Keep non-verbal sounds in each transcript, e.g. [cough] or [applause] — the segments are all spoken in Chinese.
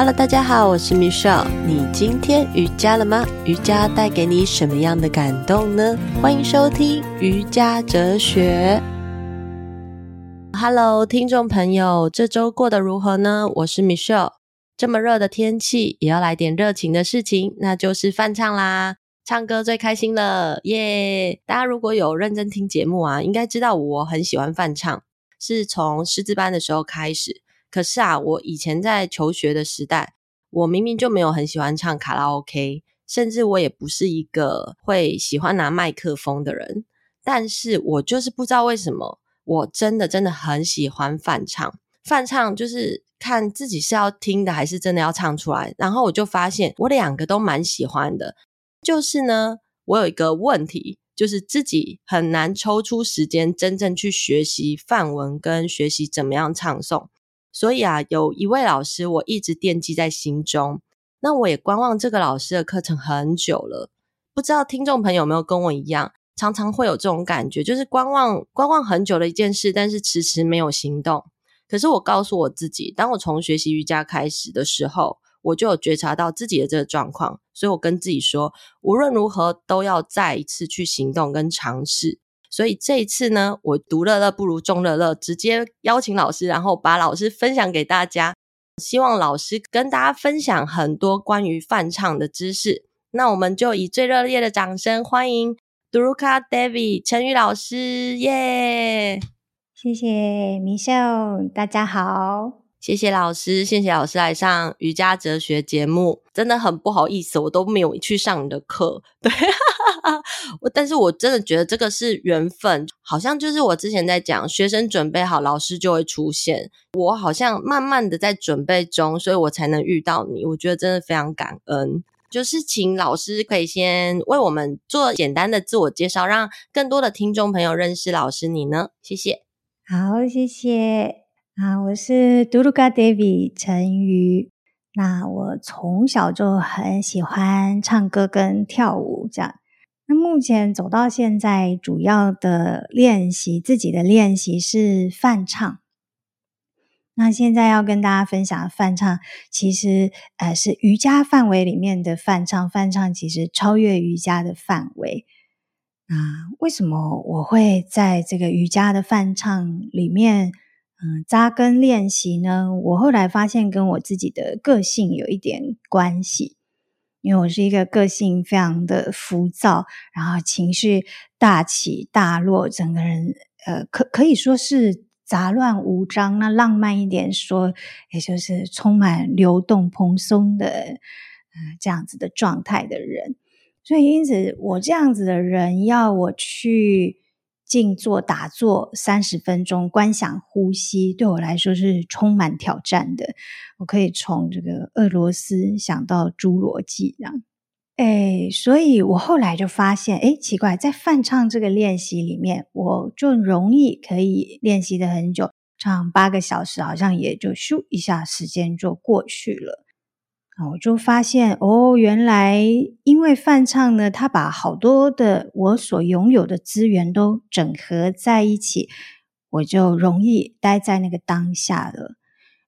Hello，大家好，我是 Michelle。你今天瑜伽了吗？瑜伽带给你什么样的感动呢？欢迎收听瑜伽哲学。Hello，听众朋友，这周过得如何呢？我是 Michelle。这么热的天气，也要来点热情的事情，那就是翻唱啦！唱歌最开心了，耶、大家如果有认真听节目啊，应该知道我很喜欢翻唱，是从师资班的时候开始。可是啊，我以前在求学的时代，我明明就没有很喜欢唱卡拉 OK，甚至我也不是一个会喜欢拿麦克风的人。但是我就是不知道为什么，我真的真的很喜欢梵唱。梵唱就是看自己是要听的，还是真的要唱出来。然后我就发现，我两个都蛮喜欢的。就是呢，我有一个问题，就是自己很难抽出时间真正去学习范文跟学习怎么样唱诵。所以啊，有一位老师，我一直惦记在心中。那我也观望这个老师的课程很久了，不知道听众朋友有没有跟我一样，常常会有这种感觉，就是观望观望很久的一件事，但是迟迟没有行动。可是我告诉我自己，当我从学习瑜伽开始的时候，我就有觉察到自己的这个状况，所以我跟自己说，无论如何都要再一次去行动跟尝试。所以这一次呢，我独乐乐不如众乐乐，直接邀请老师，然后把老师分享给大家，希望老师跟大家分享很多关于饭唱的知识。那我们就以最热烈的掌声欢迎 Durga Devi 陈宇老师，耶！谢谢 Michelle，大家好。谢谢老师，谢谢老师来上瑜伽哲学节目，真的很不好意思，我都没有去上你的课，[laughs] 对，[laughs] 我但是我真的觉得这个是缘分，好像就是我之前在讲，学生准备好，老师就会出现，我好像慢慢的在准备中，所以我才能遇到你，我觉得真的非常感恩。就是请老师可以先为我们做简单的自我介绍，让更多的听众朋友认识老师你呢，谢谢。好，谢谢。啊，我是 Durga Devi 陈瑜。那我从小就很喜欢唱歌跟跳舞，这样。那目前走到现在，主要的练习自己的练习是泛唱。那现在要跟大家分享的梵唱，其实呃是瑜伽范围里面的梵唱。梵唱其实超越瑜伽的范围。啊，为什么我会在这个瑜伽的梵唱里面？嗯，扎根练习呢，我后来发现跟我自己的个性有一点关系，因为我是一个个性非常的浮躁，然后情绪大起大落，整个人呃可可以说是杂乱无章。那浪漫一点说，也就是充满流动蓬松的、呃、这样子的状态的人。所以因此，我这样子的人要我去。静坐打坐三十分钟，观想呼吸，对我来说是充满挑战的。我可以从这个俄罗斯想到侏罗纪这样，哎，所以我后来就发现，哎，奇怪，在泛唱这个练习里面，我就容易可以练习的很久，唱八个小时，好像也就咻一下时间就过去了。我就发现哦，原来因为梵唱呢，它把好多的我所拥有的资源都整合在一起，我就容易待在那个当下了。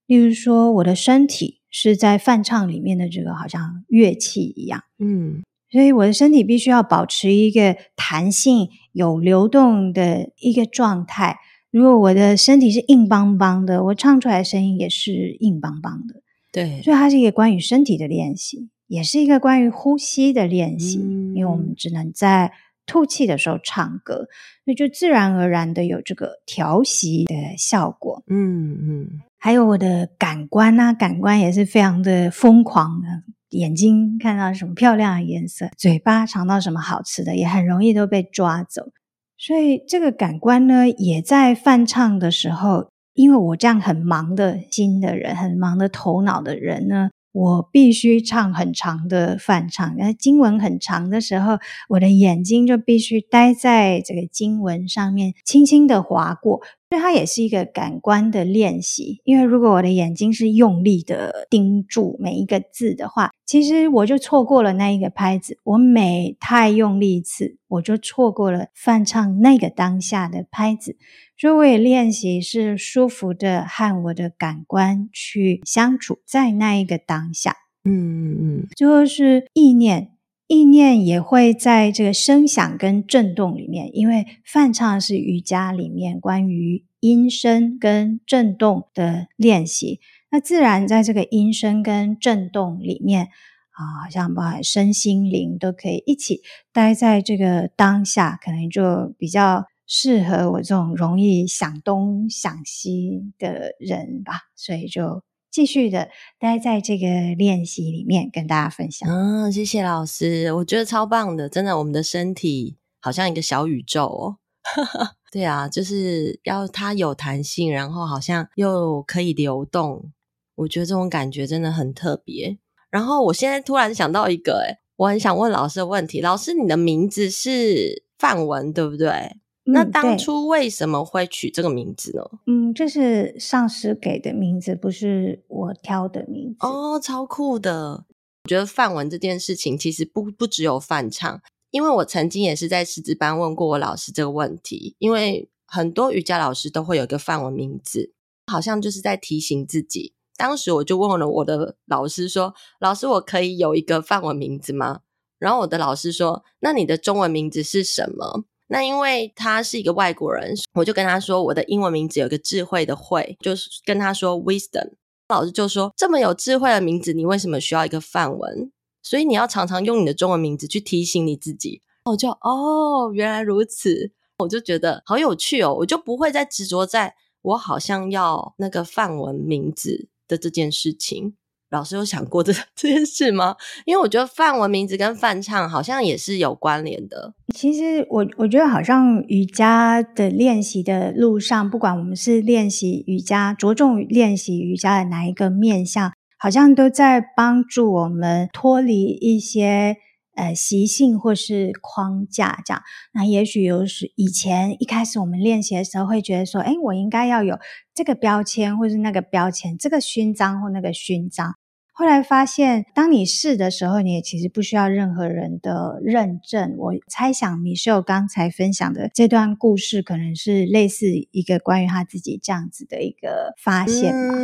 例如说，我的身体是在梵唱里面的这个好像乐器一样，嗯，所以我的身体必须要保持一个弹性、有流动的一个状态。如果我的身体是硬邦邦的，我唱出来的声音也是硬邦邦的。对，所以它是一个关于身体的练习，也是一个关于呼吸的练习。嗯、因为我们只能在吐气的时候唱歌，所以就自然而然的有这个调息的效果。嗯嗯，还有我的感官啊，感官也是非常的疯狂的。眼睛看到什么漂亮的颜色，嘴巴尝到什么好吃的，也很容易都被抓走。所以这个感官呢，也在泛唱的时候。因为我这样很忙的心的人，很忙的头脑的人呢，我必须唱很长的反唱。那经文很长的时候，我的眼睛就必须待在这个经文上面，轻轻的划过，所以它也是一个感官的练习。因为如果我的眼睛是用力的盯住每一个字的话，其实我就错过了那一个拍子。我每太用力一次，我就错过了翻唱那个当下的拍子。所以我也练习是舒服的和我的感官去相处在那一个当下。嗯嗯嗯，最后是意念。意念也会在这个声响跟震动里面，因为梵唱是瑜伽里面关于音声跟震动的练习。那自然在这个音声跟震动里面啊，好像包含身心灵都可以一起待在这个当下，可能就比较适合我这种容易想东想西的人吧。所以就。继续的待在这个练习里面，跟大家分享。嗯、谢谢老师，我觉得超棒的，真的，我们的身体好像一个小宇宙哦。[laughs] 对啊，就是要它有弹性，然后好像又可以流动，我觉得这种感觉真的很特别。然后我现在突然想到一个，诶，我很想问老师的问题，老师，你的名字是范文，对不对？那当初为什么会取这个名字呢？嗯，这是上司给的名字，不是我挑的名字。哦，超酷的！我觉得范文这件事情其实不不只有范唱，因为我曾经也是在师资班问过我老师这个问题，因为很多瑜伽老师都会有一个范文名字，好像就是在提醒自己。当时我就问了我的老师说：“老师，我可以有一个范文名字吗？”然后我的老师说：“那你的中文名字是什么？”那因为他是一个外国人，我就跟他说我的英文名字有个智慧的慧，就是跟他说 wisdom。老师就说，这么有智慧的名字，你为什么需要一个范文？所以你要常常用你的中文名字去提醒你自己。我就哦，原来如此，我就觉得好有趣哦，我就不会再执着在我好像要那个范文名字的这件事情。老师有想过这 [laughs] 这件事吗？因为我觉得范文名字跟范唱好像也是有关联的。其实我我觉得好像瑜伽的练习的路上，不管我们是练习瑜伽，着重练习瑜伽的哪一个面向，好像都在帮助我们脱离一些呃习性或是框架。这样，那也许有时以前一开始我们练习的时候，会觉得说，诶，我应该要有这个标签或是那个标签，这个勋章或那个勋章。后来发现，当你试的时候，你也其实不需要任何人的认证。我猜想，Michelle 刚才分享的这段故事，可能是类似一个关于他自己这样子的一个发现吧。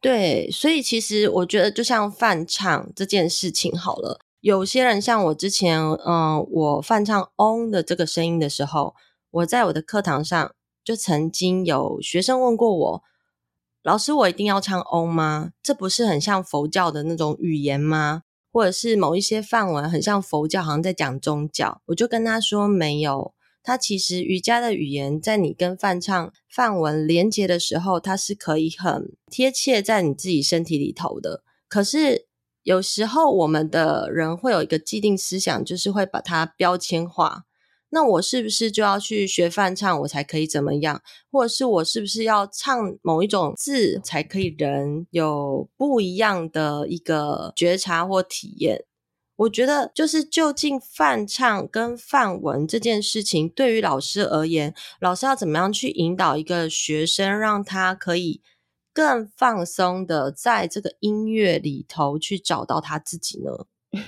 对。所以其实我觉得，就像梵唱这件事情好了，有些人像我之前，嗯，我梵唱 on 的这个声音的时候，我在我的课堂上就曾经有学生问过我。老师，我一定要唱嗡吗？这不是很像佛教的那种语言吗？或者是某一些范文很像佛教，好像在讲宗教？我就跟他说没有，它其实瑜伽的语言，在你跟梵唱范文连接的时候，它是可以很贴切在你自己身体里头的。可是有时候我们的人会有一个既定思想，就是会把它标签化。那我是不是就要去学梵唱，我才可以怎么样？或者是我是不是要唱某一种字，才可以人有不一样的一个觉察或体验？我觉得，就是究竟梵唱跟梵文这件事情，对于老师而言，老师要怎么样去引导一个学生，让他可以更放松的在这个音乐里头去找到他自己呢？[laughs]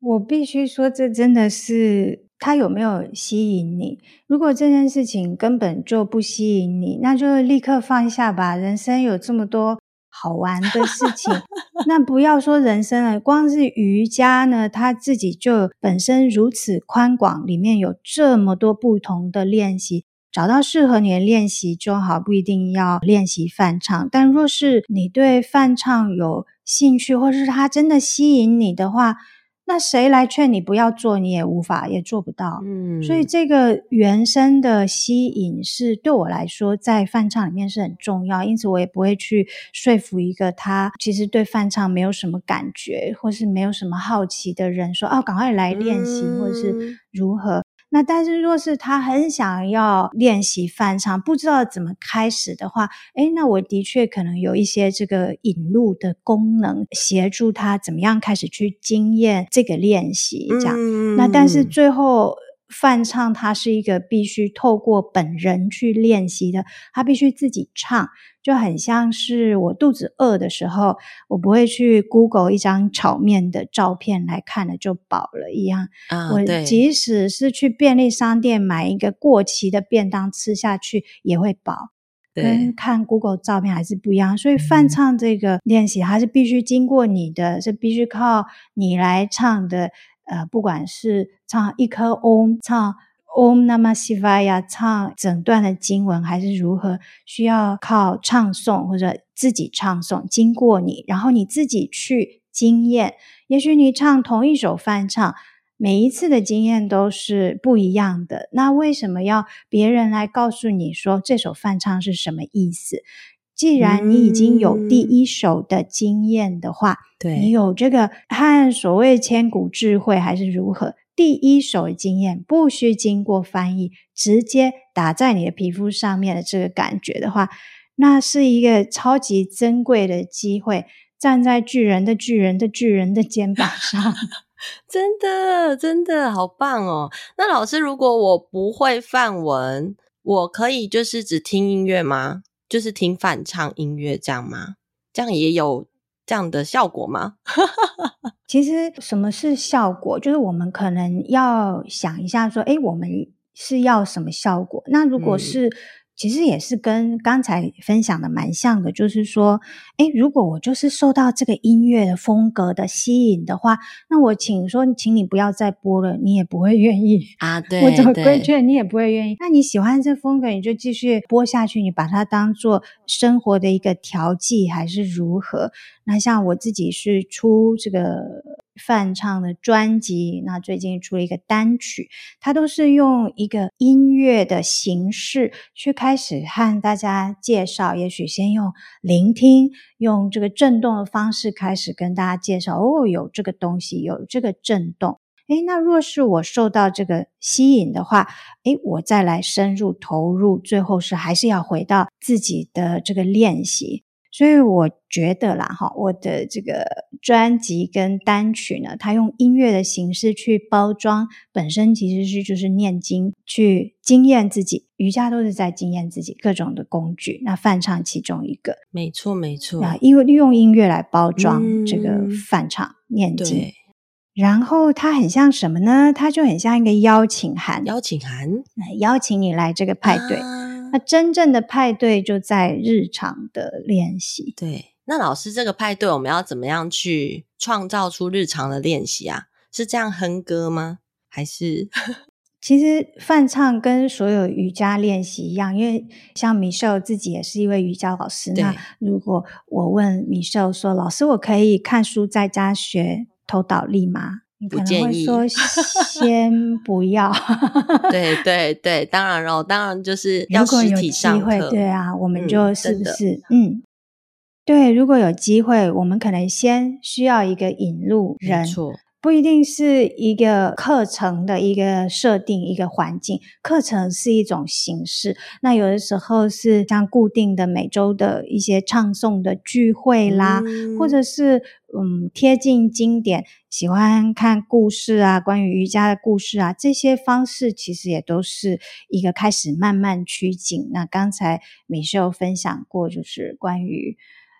我必须说，这真的是他有没有吸引你？如果这件事情根本就不吸引你，那就立刻放下吧。人生有这么多好玩的事情，[laughs] 那不要说人生了，光是瑜伽呢，它自己就本身如此宽广，里面有这么多不同的练习，找到适合你的练习就好，不一定要练习梵唱。但若是你对梵唱有兴趣，或是它真的吸引你的话，那谁来劝你不要做，你也无法，也做不到。嗯，所以这个原生的吸引是对我来说，在翻唱里面是很重要。因此，我也不会去说服一个他其实对翻唱没有什么感觉，或是没有什么好奇的人说：“哦，赶快来练习，或者是如何。”那但是，若是他很想要练习翻唱，不知道怎么开始的话，诶，那我的确可能有一些这个引路的功能，协助他怎么样开始去经验这个练习，这样。嗯、那但是最后梵唱它是一个必须透过本人去练习的，他必须自己唱，就很像是我肚子饿的时候，我不会去 Google 一张炒面的照片来看了就饱了一样。啊，我即使是去便利商店买一个过期的便当吃下去也会饱，跟看 Google 照片还是不一样。所以梵唱这个练习还是必须经过你的，是必须靠你来唱的。呃，不管是唱一颗 Om，唱 Om Namah Shivaya，唱整段的经文，还是如何，需要靠唱诵或者自己唱诵，经过你，然后你自己去经验。也许你唱同一首梵唱，每一次的经验都是不一样的。那为什么要别人来告诉你说这首梵唱是什么意思？既然你已经有第一手的经验的话，对、嗯、你有这个和所谓千古智慧还是如何？第一手的经验不需经过翻译，直接打在你的皮肤上面的这个感觉的话，那是一个超级珍贵的机会，站在巨人的巨人的巨人的肩膀上，[laughs] 真的真的好棒哦！那老师，如果我不会范文，我可以就是只听音乐吗？就是听反唱音乐这样吗？这样也有这样的效果吗？[laughs] 其实什么是效果？就是我们可能要想一下，说，诶，我们是要什么效果？那如果是。嗯其实也是跟刚才分享的蛮像的，就是说，诶，如果我就是受到这个音乐的风格的吸引的话，那我请说，请你不要再播了，你也不会愿意啊。[laughs] 对，我怎么规劝你也不会愿意。那你喜欢这风格，你就继续播下去，你把它当做生活的一个调剂，还是如何？那像我自己是出这个。翻唱的专辑，那最近出了一个单曲，它都是用一个音乐的形式去开始和大家介绍。也许先用聆听，用这个震动的方式开始跟大家介绍。哦，有这个东西，有这个震动。诶，那若是我受到这个吸引的话，诶，我再来深入投入，最后是还是要回到自己的这个练习。所以我觉得啦，哈，我的这个专辑跟单曲呢，它用音乐的形式去包装，本身其实是就是念经，去经验自己。瑜伽都是在经验自己各种的工具，那梵唱其中一个，没错没错。啊，因为利用音乐来包装这个梵唱、嗯、念经，然后它很像什么呢？它就很像一个邀请函，邀请函，邀请你来这个派对。啊那真正的派对就在日常的练习。对，那老师这个派对我们要怎么样去创造出日常的练习啊？是这样哼歌吗？还是？[laughs] 其实泛唱跟所有瑜伽练习一样，因为像 Michelle 自己也是一位瑜伽老师。那如果我问 Michelle 说：“老师，我可以看书在家学头倒立吗？”你可能会说先 [laughs] 不要。对对对，当然喽，当然就是要实体上课。如果有机会，对啊，我们就是不是嗯，嗯，对，如果有机会，我们可能先需要一个引路人。不一定是一个课程的一个设定，一个环境。课程是一种形式，那有的时候是像固定的每周的一些唱诵的聚会啦，嗯、或者是嗯贴近经典，喜欢看故事啊，关于瑜伽的故事啊，这些方式其实也都是一个开始慢慢趋近。那刚才米秀分享过，就是关于。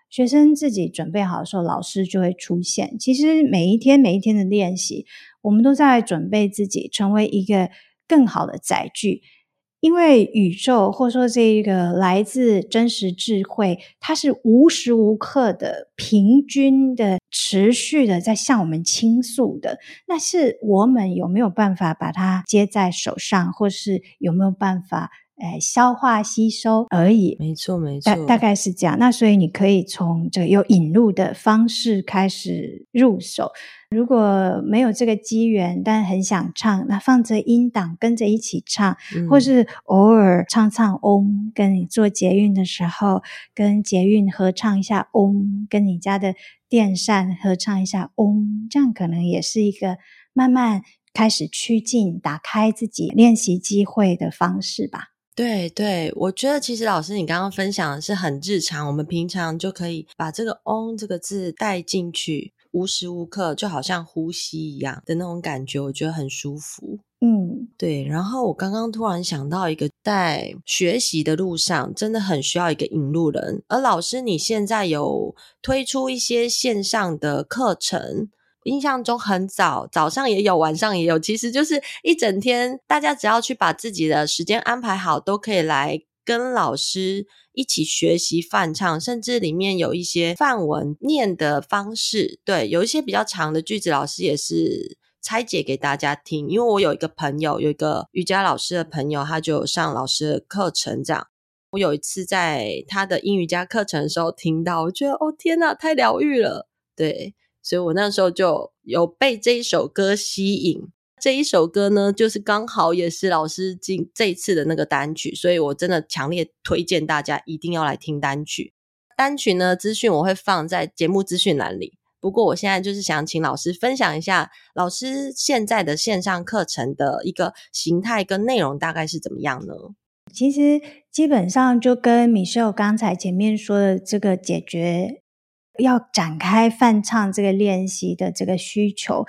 学生自己准备好的时候，老师就会出现。其实每一天每一天的练习，我们都在准备自己成为一个更好的载具。因为宇宙或者说这个来自真实智慧，它是无时无刻的、平均的、持续的在向我们倾诉的。那是我们有没有办法把它接在手上，或是有没有办法？哎，消化吸收而已，没错没错，大大概是这样。那所以你可以从这个有引入的方式开始入手。如果没有这个机缘，但很想唱，那放着音档跟着一起唱，嗯、或是偶尔唱唱 Om，跟你做捷运的时候，跟捷运合唱一下 Om，跟你家的电扇合唱一下 Om，这样可能也是一个慢慢开始趋近、打开自己练习机会的方式吧。对对，我觉得其实老师你刚刚分享的是很日常，我们平常就可以把这个 “on” 这个字带进去，无时无刻就好像呼吸一样的那种感觉，我觉得很舒服。嗯，对。然后我刚刚突然想到一个，在学习的路上真的很需要一个引路人。而老师，你现在有推出一些线上的课程，印象中很早，早上也有，晚上也有，其实就是一整天，大家只要去把自己的时间安排好，都可以来跟老师一起学习梵唱，甚至里面有一些范文念的方式。对，有一些比较长的句子，老师也是。拆解给大家听，因为我有一个朋友，有一个瑜伽老师的朋友，他就上老师的课程。这样，我有一次在他的英瑜伽课程的时候听到，我觉得哦天呐，太疗愈了。对，所以我那时候就有被这一首歌吸引。这一首歌呢，就是刚好也是老师进这一次的那个单曲，所以我真的强烈推荐大家一定要来听单曲。单曲呢，资讯我会放在节目资讯栏里。不过，我现在就是想请老师分享一下，老师现在的线上课程的一个形态跟内容大概是怎么样呢？其实基本上就跟 Michelle 刚才前面说的这个解决要展开泛唱这个练习的这个需求，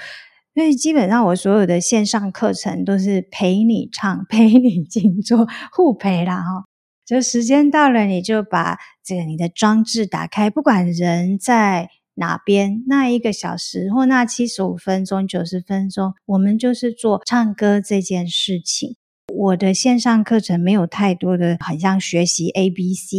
所以基本上我所有的线上课程都是陪你唱、[laughs] 陪你静坐、互陪啦哈。就时间到了，你就把这个你的装置打开，不管人在。哪边那一个小时或那七十五分钟、九十分钟，我们就是做唱歌这件事情。我的线上课程没有太多的，很像学习 A B C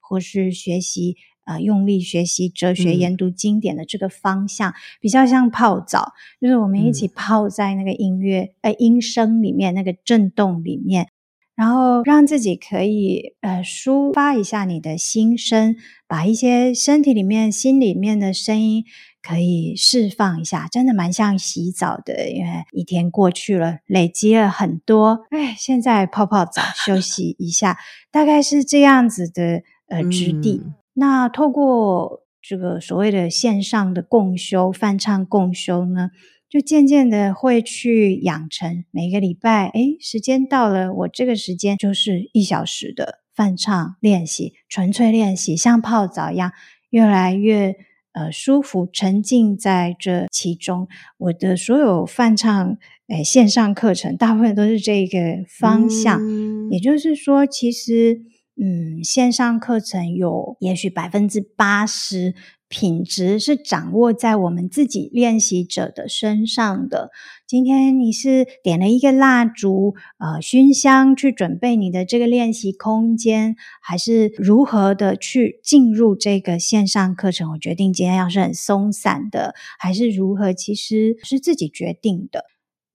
或是学习呃用力学习哲学、研读经典的这个方向，嗯、比较像泡澡，就是我们一起泡在那个音乐、嗯、呃音声里面，那个震动里面。然后让自己可以呃抒发一下你的心声，把一些身体里面、心里面的声音可以释放一下，真的蛮像洗澡的，因为一天过去了，累积了很多，哎，现在泡泡澡休息一下，大概是这样子的呃质地。嗯、那透过这个所谓的线上的共修、翻唱共修呢，就渐渐的会去养成每个礼拜，诶，时间到了，我这个时间就是一小时的翻唱练习，纯粹练习，像泡澡一样，越来越呃舒服，沉浸在这其中。我的所有梵唱诶线上课程，大部分都是这个方向。嗯、也就是说，其实嗯，线上课程有也许百分之八十。品质是掌握在我们自己练习者的身上的。今天你是点了一个蜡烛，呃，熏香去准备你的这个练习空间，还是如何的去进入这个线上课程？我决定今天要是很松散的，还是如何？其实是自己决定的。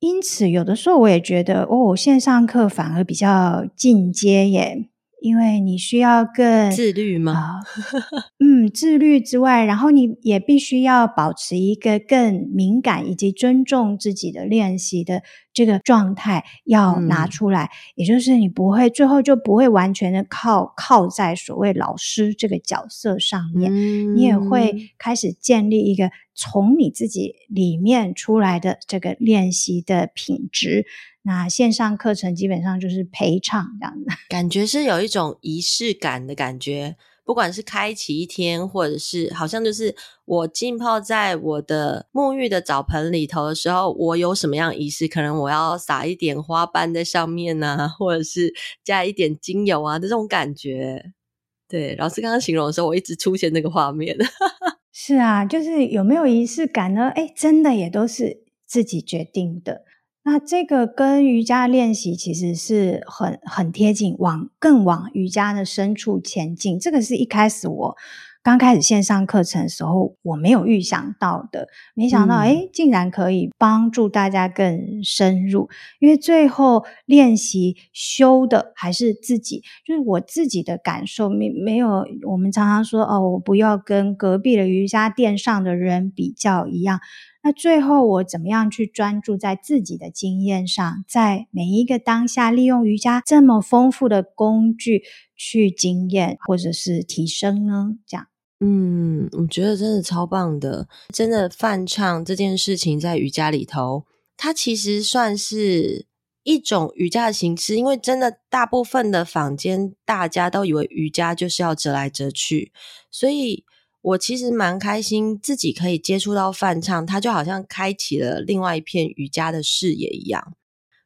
因此，有的时候我也觉得，哦，线上课反而比较进阶耶。因为你需要更自律吗？呃，嗯，自律之外，然后你也必须要保持一个更敏感以及尊重自己的练习的这个状态，要拿出来。嗯、也就是你不会最后就不会完全的靠靠在所谓老师这个角色上面，嗯、你也会开始建立一个从你自己里面出来的这个练习的品质。那线上课程基本上就是陪唱这样的，[laughs] 感觉是有一种仪式感的感觉。不管是开启一天，或者是好像就是我浸泡在我的沐浴的澡盆里头的时候，我有什么样仪式？可能我要撒一点花瓣在上面啊，[laughs] 或者是加一点精油啊的这种感觉。对，老师刚刚形容的时候，我一直出现那个画面。[laughs] 是啊，就是有没有仪式感呢？诶，真的也都是自己决定的。那这个跟瑜伽练习其实是很很贴近，往更往瑜伽的深处前进。这个是一开始我刚开始线上课程的时候，我没有预想到的，没想到诶，竟然可以帮助大家更深入。因为最后练习修的还是自己，就是我自己的感受，没没有我们常常说哦，我不要跟隔壁的瑜伽垫上的人比较一样。那最后我怎么样去专注在自己的经验上，在每一个当下利用瑜伽这么丰富的工具去经验或者是提升呢？这样，嗯，我觉得真的超棒的。真的梵唱这件事情在瑜伽里头，它其实算是一种瑜伽的形式，因为真的大部分的坊间大家都以为瑜伽就是要折来折去，所以。我其实蛮开心自己可以接触到梵唱，它就好像开启了另外一片瑜伽的视野一样。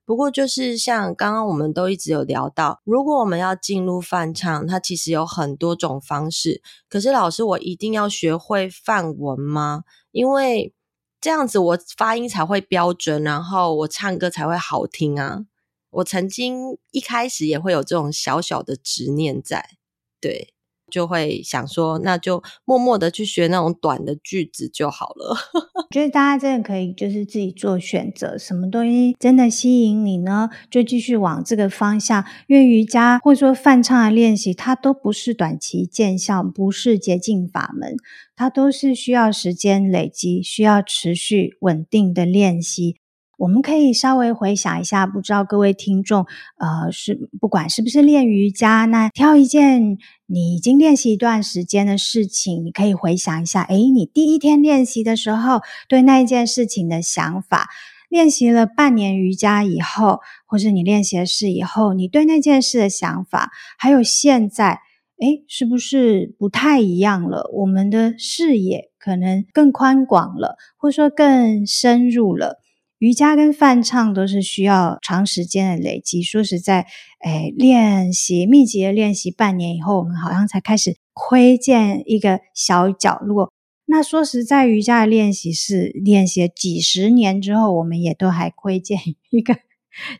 不过，就是像刚刚我们都一直有聊到，如果我们要进入梵唱，它其实有很多种方式。可是，老师，我一定要学会梵文吗？因为这样子我发音才会标准，然后我唱歌才会好听啊。我曾经一开始也会有这种小小的执念在，对。就会想说，那就默默的去学那种短的句子就好了。[laughs] 我觉得大家真的可以就是自己做选择，什么东西真的吸引你呢？就继续往这个方向。因为瑜伽或者说梵唱的练习，它都不是短期见效，不是捷径法门，它都是需要时间累积，需要持续稳定的练习。我们可以稍微回想一下，不知道各位听众，呃，是不管是不是练瑜伽，那挑一件你已经练习一段时间的事情，你可以回想一下，诶，你第一天练习的时候对那一件事情的想法，练习了半年瑜伽以后，或者你练习的事以后，你对那件事的想法，还有现在，诶，是不是不太一样了？我们的视野可能更宽广了，或者说更深入了。瑜伽跟泛唱都是需要长时间的累积。说实在，哎，练习密集的练习半年以后，我们好像才开始窥见一个小角落。那说实在，瑜伽的练习是练习几十年之后，我们也都还窥见一个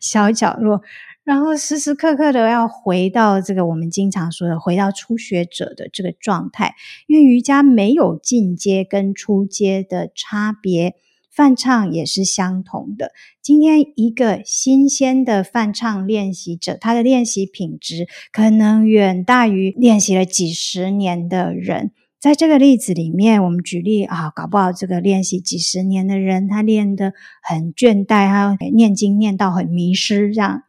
小角落。然后时时刻刻的要回到这个我们经常说的，回到初学者的这个状态，因为瑜伽没有进阶跟初阶的差别。泛唱也是相同的。今天一个新鲜的泛唱练习者，他的练习品质可能远大于练习了几十年的人。在这个例子里面，我们举例啊，搞不好这个练习几十年的人，他练得很倦怠，他念经念到很迷失，这样。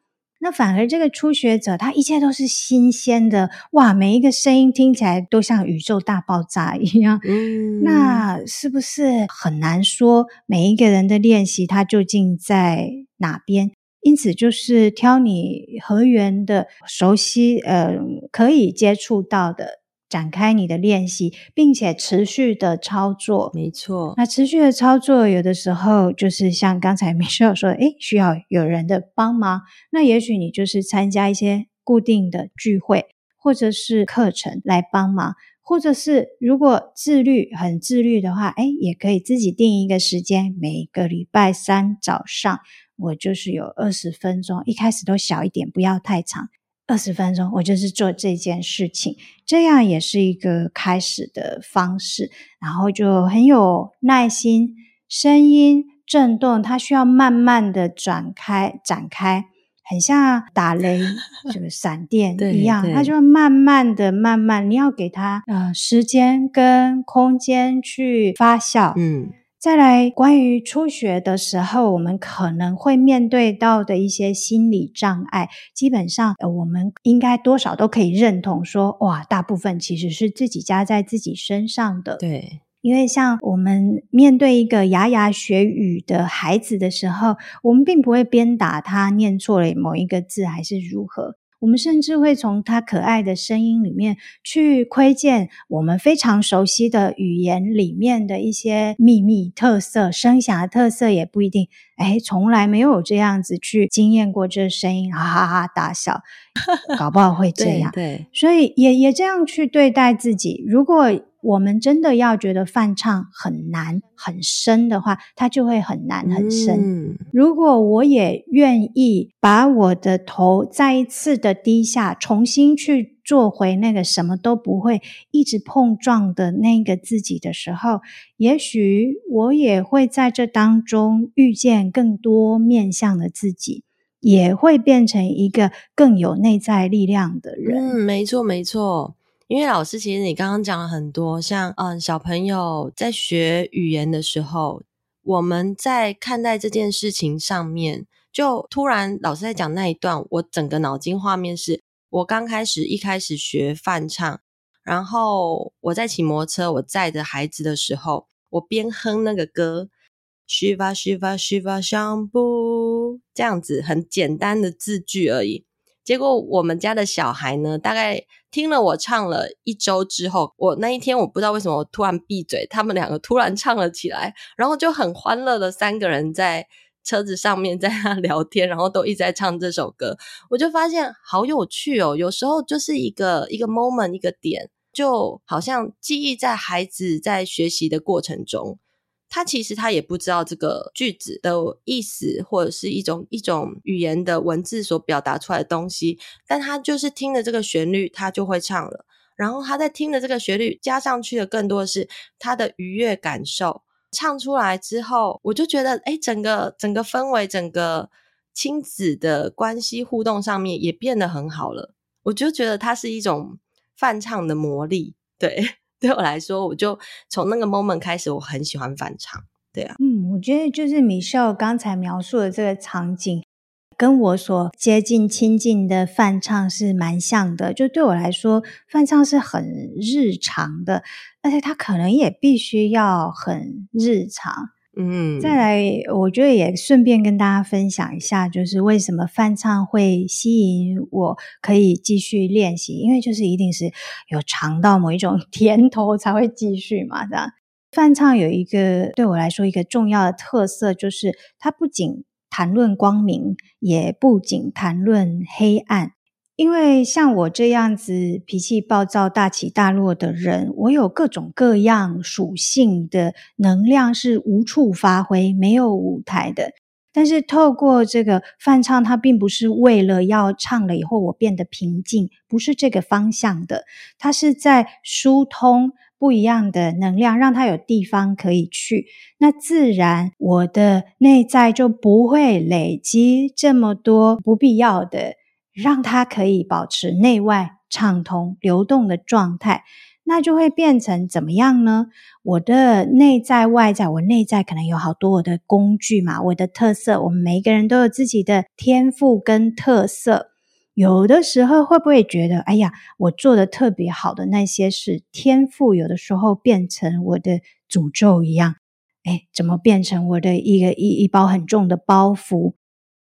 那反而这个初学者，他一切都是新鲜的，哇！每一个声音听起来都像宇宙大爆炸一样。嗯，那是不是很难说每一个人的练习他究竟在哪边？因此，就是挑你合缘的、熟悉、呃，可以接触到的。展开你的练习，并且持续的操作，没错。那持续的操作，有的时候就是像刚才 [laughs] Michelle 说的，诶，需要有人的帮忙。那也许你就是参加一些固定的聚会，或者是课程来帮忙，或者是如果自律很自律的话，诶，也可以自己定一个时间，每个礼拜三早上，我就是有二十分钟，一开始都小一点，不要太长。二十分钟，我就是做这件事情，这样也是一个开始的方式。然后就很有耐心，声音震动，它需要慢慢的展开，展开，很像打雷这个闪电一样，它就慢慢的、慢慢，你要给它呃时间跟空间去发酵，嗯。再来，关于初学的时候，我们可能会面对到的一些心理障碍，基本上，呃，我们应该多少都可以认同说，哇，大部分其实是自己加在自己身上的。对，因为像我们面对一个牙牙学语的孩子的时候，我们并不会鞭打他念错了某一个字，还是如何。我们甚至会从他可爱的声音里面去窥见我们非常熟悉的语言里面的一些秘密特色，声响的特色也不一定。哎，从来没有这样子去经验过这声音，哈哈哈大笑，搞不好会这样。对，对，所以也也这样去对待自己。如果我们真的要觉得泛唱很难很深的话，它就会很难很深。嗯。如果我也愿意把我的头再一次的低下，重新去做回那个什么都不会、一直碰撞的那个自己的时候，也许我也会在这当中遇见更多面向的自己，也会变成一个更有内在力量的人。嗯，没错，没错。因为老师，其实你刚刚讲了很多，像嗯，小朋友在学语言的时候，我们在看待这件事情上面，就突然老师在讲那一段，我整个脑筋画面是，我刚开始一开始学泛唱，然后我在骑摩托车，我载着孩子的时候，我边哼那个歌，Shiva Shiva Shiva shambu，这样子很简单的字句而已。结果我们家的小孩呢，大概听了我唱了一周之后，我那一天我不知道为什么我突然闭嘴，他们两个突然唱了起来，然后就很欢乐的三个人在车子上面 [laughs] 在那聊天，然后都一直在唱这首歌，我就发现好有趣哦。有时候就是一个一个 moment 一个点，就好像记忆在孩子在学习的过程中。他其实他也不知道这个句子的意思，或者是一种一种语言的文字所表达出来的东西，但他就是听着这个旋律，他就会唱了。然后他在听着这个旋律加上去的更多的是他的愉悦感受。唱出来之后，我就觉得，哎，整个整个氛围，整个亲子的关系互动上面也变得很好了。我就觉得它是一种泛唱的魔力，对。对我来说，我就从那个 moment 开始，我很喜欢反唱。对啊，嗯，我觉得就是米秀刚才描述的这个场景，跟我所接近亲近的翻唱是蛮像的。就对我来说，翻唱是很日常的，而且它可能也必须要很日常。嗯，再来，我觉得也顺便跟大家分享一下，就是为什么翻唱会吸引我，可以继续练习，因为就是一定是有尝到某一种 [laughs] 甜头才会继续嘛。这样，翻唱有一个对我来说一个重要的特色，就是它不仅谈论光明，也不仅谈论黑暗。因为像我这样子脾气暴躁、大起大落的人，我有各种各样属性的能量是无处发挥、没有舞台的。但是透过这个翻唱，它并不是为了要唱了以后我变得平静，不是这个方向的。它是在疏通不一样的能量，让它有地方可以去。那自然我的内在就不会累积这么多不必要的。让它可以保持内外畅通流动的状态，那就会变成怎么样呢？我的内在外在，我内在可能有好多我的工具嘛，我的特色，我们每一个人都有自己的天赋跟特色。有的时候会不会觉得，哎呀，我做的特别好的那些事，天赋有的时候变成我的诅咒一样，哎，怎么变成我的一个一一包很重的包袱？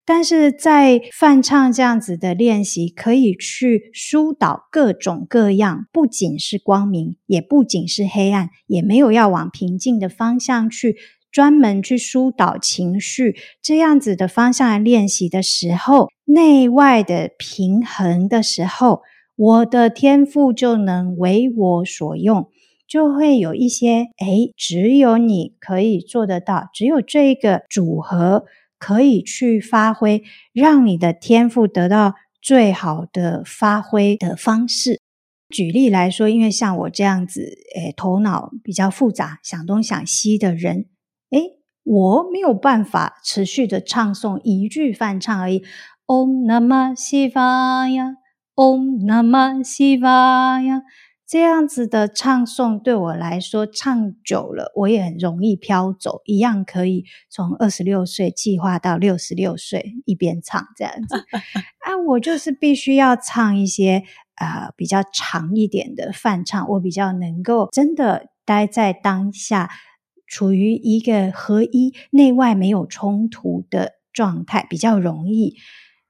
但是在泛唱这样子的练习，可以去疏导各种各样，不仅是光明，也不仅是黑暗，也没有要往平静的方向去专门去疏导情绪，这样子的方向来练习的时候，内外的平衡的时候，我的天赋就能为我所用，就会有一些，诶，只有你可以做得到，只有这一个组合。可以去发挥，让你的天赋得到最好的发挥的方式。举例来说，因为像我这样子，诶，头脑比较复杂，想东想西的人，诶，我没有办法持续的唱诵一句翻唱而已。Om Namah Shivaya，Om Namah Shivaya。这样子的唱诵对我来说，唱久了我也很容易飘走，一样可以从二十六岁计划到六十六岁一边唱这样子。[laughs] 啊，我就是必须要唱一些呃比较长一点的翻唱，我比较能够真的待在当下，处于一个合一、内外没有冲突的状态，比较容易。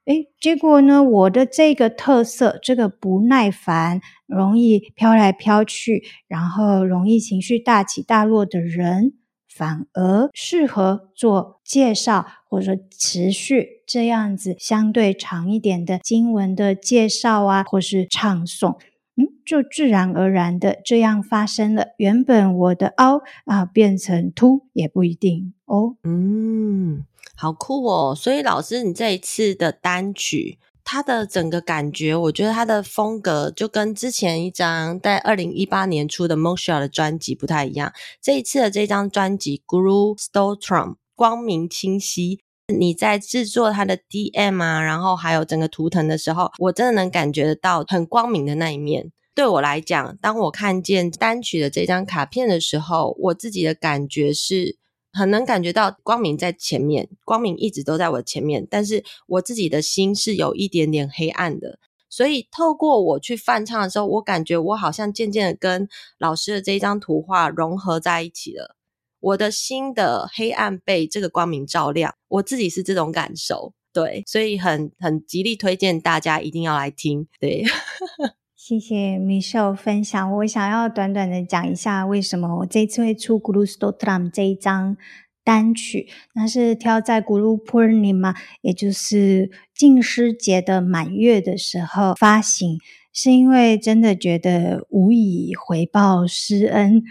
诶，结果呢，我的这个特色，这个不耐烦、容易飘来飘去，然后容易情绪大起大落的人，反而适合做介绍，或者说持续这样子相对长一点的经文的介绍啊，或是唱诵，嗯，就自然而然的这样发生了。原本我的凹啊变成凸也不一定哦，嗯。好酷哦！所以老师，你这一次的单曲，它的整个感觉，我觉得它的风格就跟之前一张在二零一八年出的 Moksha 的专辑不太一样。这一次的这张专辑 Guru Stotram 光明清晰，你在制作它的 DM 啊，然后还有整个图腾的时候，我真的能感觉得到很光明的那一面。对我来讲，当我看见单曲的这张卡片的时候，我自己的感觉是。很能感觉到光明在前面，光明一直都在我前面，但是我自己的心是有一点点黑暗的。所以透过我去翻唱的时候，我感觉我好像渐渐的跟老师的这一张图画融合在一起了。我的心的黑暗被这个光明照亮，我自己是这种感受。对，所以很很极力推荐大家一定要来听。对，[laughs] 谢谢 Michelle 分享。我想要短短的讲一下，为什么我这次会出《Guru Stotram》这一张单曲，那是挑在 Guru Purnima，也就是静师节的满月的时候发行，是因为真的觉得无以回报师恩。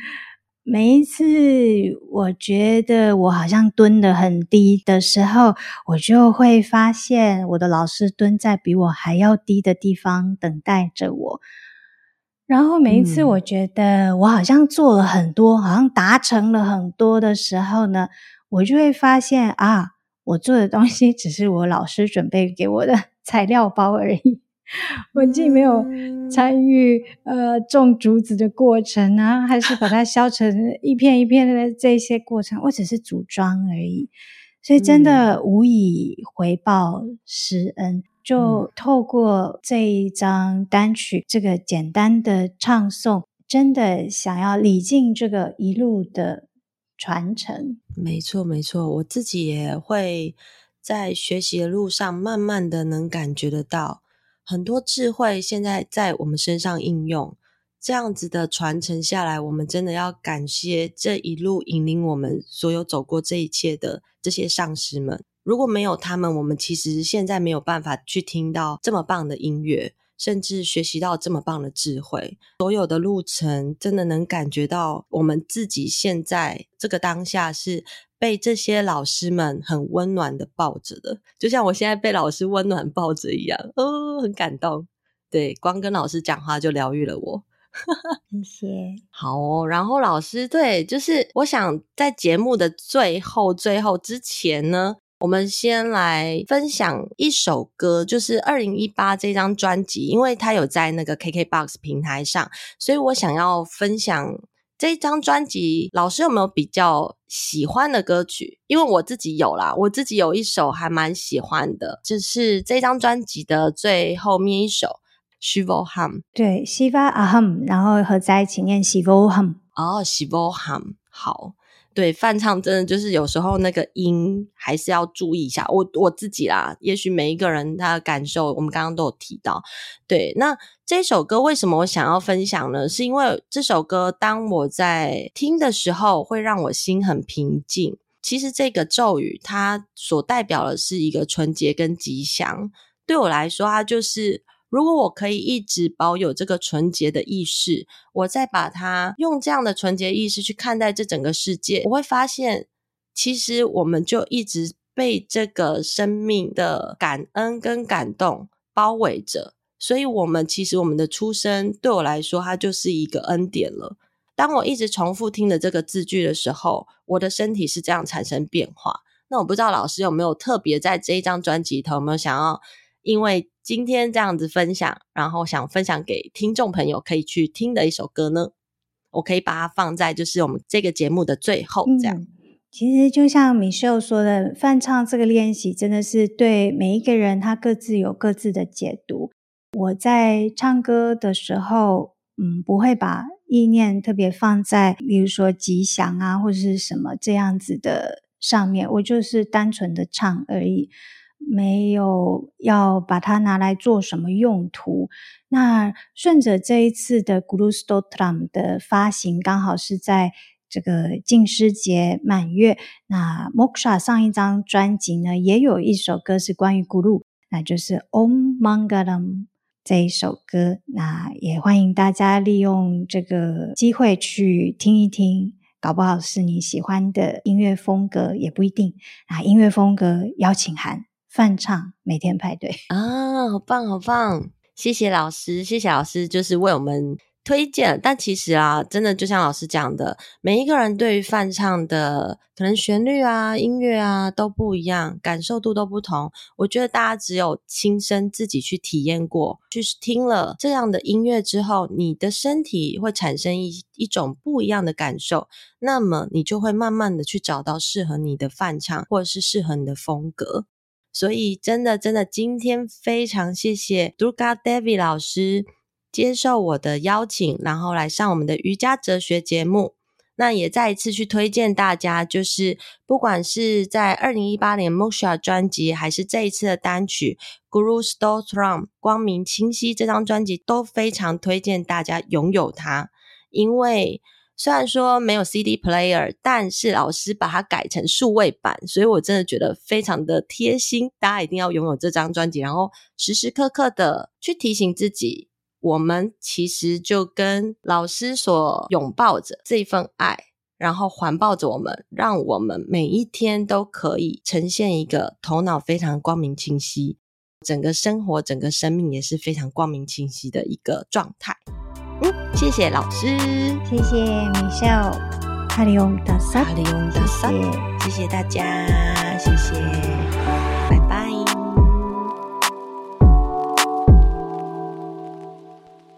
每一次我觉得我好像蹲得很低的时候，我就会发现我的老师蹲在比我还要低的地方等待着我。然后每一次我觉得我好像做了很多，好像达成了很多的时候呢，我就会发现啊，我做的东西只是我老师准备给我的 [laughs] 材料包而已。[laughs] 我既没有参与呃种竹子的过程啊，还是把它削成一片一片的这些过程，我只是组装而已，所以真的无以回报师恩。就透过这一张单曲，这个简单的唱诵，真的想要礼敬这个一路的传承。没错，没错，我自己也会在学习的路上，慢慢的能感觉得到。很多智慧现在在我们身上应用，这样子的传承下来，我们真的要感谢这一路引领我们所有走过这一切的这些上师们。如果没有他们，我们其实现在没有办法去听到这么棒的音乐，甚至学习到这么棒的智慧。所有的路程，真的能感觉到我们自己现在这个当下是。被这些老师们很温暖的抱着的，就像我现在被老师温暖抱着一样，哦，很感动。对，光跟老师讲话就疗愈了我。[laughs] 谢谢。好哦，然后老师，对，就是我想在节目的最后、最后之前呢，我们先来分享一首歌，就是二零一八这张专辑，因为它有在那个 KKBOX 平台上，所以我想要分享。这一张专辑，老师有没有比较喜欢的歌曲？因为我自己有啦，我自己有一首还蛮喜欢的，就是这张专辑的最后面一首《Shiva Ham》。对，Shiva Aham，然后合在一起念 Shiva Ham。哦，Shiva Ham，好。对，翻唱真的就是有时候那个音还是要注意一下。我我自己啦，也许每一个人他的感受，我们刚刚都有提到。对，那这首歌为什么我想要分享呢？是因为这首歌当我在听的时候，会让我心很平静。其实这个咒语它所代表的是一个纯洁跟吉祥。对我来说，它就是。如果我可以一直保有这个纯洁的意识，我再把它用这样的纯洁意识去看待这整个世界，我会发现，其实我们就一直被这个生命的感恩跟感动包围着。所以，我们其实我们的出生对我来说，它就是一个恩典了。当我一直重复听的这个字句的时候，我的身体是这样产生变化。那我不知道老师有没有特别在这一张专辑里头有没有想要，因为今天这样子分享，然后想分享给听众朋友可以去听的一首歌呢，我可以把它放在就是我们这个节目的最后，这样。其实就像 Michelle 说的，翻唱这个练习真的是对每一个人他各自有各自的解读。我在唱歌的时候，嗯，不会把意念特别放在，比如说吉祥啊或者是什么这样子的上面，我就是单纯的唱而已。没有要把它拿来做什么用途。那顺着这一次的 Guru Stotram 的发行，刚好是在这个静思节满月。那 Moksha 上一张专辑呢，也有一首歌是关于 Guru，那就是 Om Mangalam 这一首歌。那也欢迎大家利用这个机会去听一听，搞不好是你喜欢的音乐风格，也不一定。啊，音乐风格邀请函。梵唱每天派对啊，好棒好棒！谢谢老师，谢谢老师，就是为我们推荐。但其实啊，真的就像老师讲的，每一个人对于梵唱的可能旋律啊、音乐啊都不一样，感受度都不同。我觉得大家只有亲身自己去体验过，就是听了这样的音乐之后，你的身体会产生一一种不一样的感受，那么你就会慢慢的去找到适合你的梵唱，或者是适合你的风格。所以，真的，真的，今天非常谢谢 Durga Devi 老师接受我的邀请，然后来上我们的瑜伽哲学节目。那也再一次去推荐大家，就是不管是在二零一八年 Moksha 专辑，还是这一次的单曲 Guru Stotram 光明清晰这张专辑，都非常推荐大家拥有它。因为虽然说没有 CD player，但是老师把它改成数位版，所以我真的觉得非常的贴心。大家一定要拥有这张专辑，然后时时刻刻的去提醒自己。我们其实就跟老师所拥抱着这份爱，然后环抱着我们，让我们每一天都可以呈现一个头脑非常光明清晰，整个生活、整个生命也是非常光明清晰的一个状态。嗯，谢谢老师，谢谢 Michelle，哈利翁达萨，哈利翁达萨，谢谢大家，谢谢。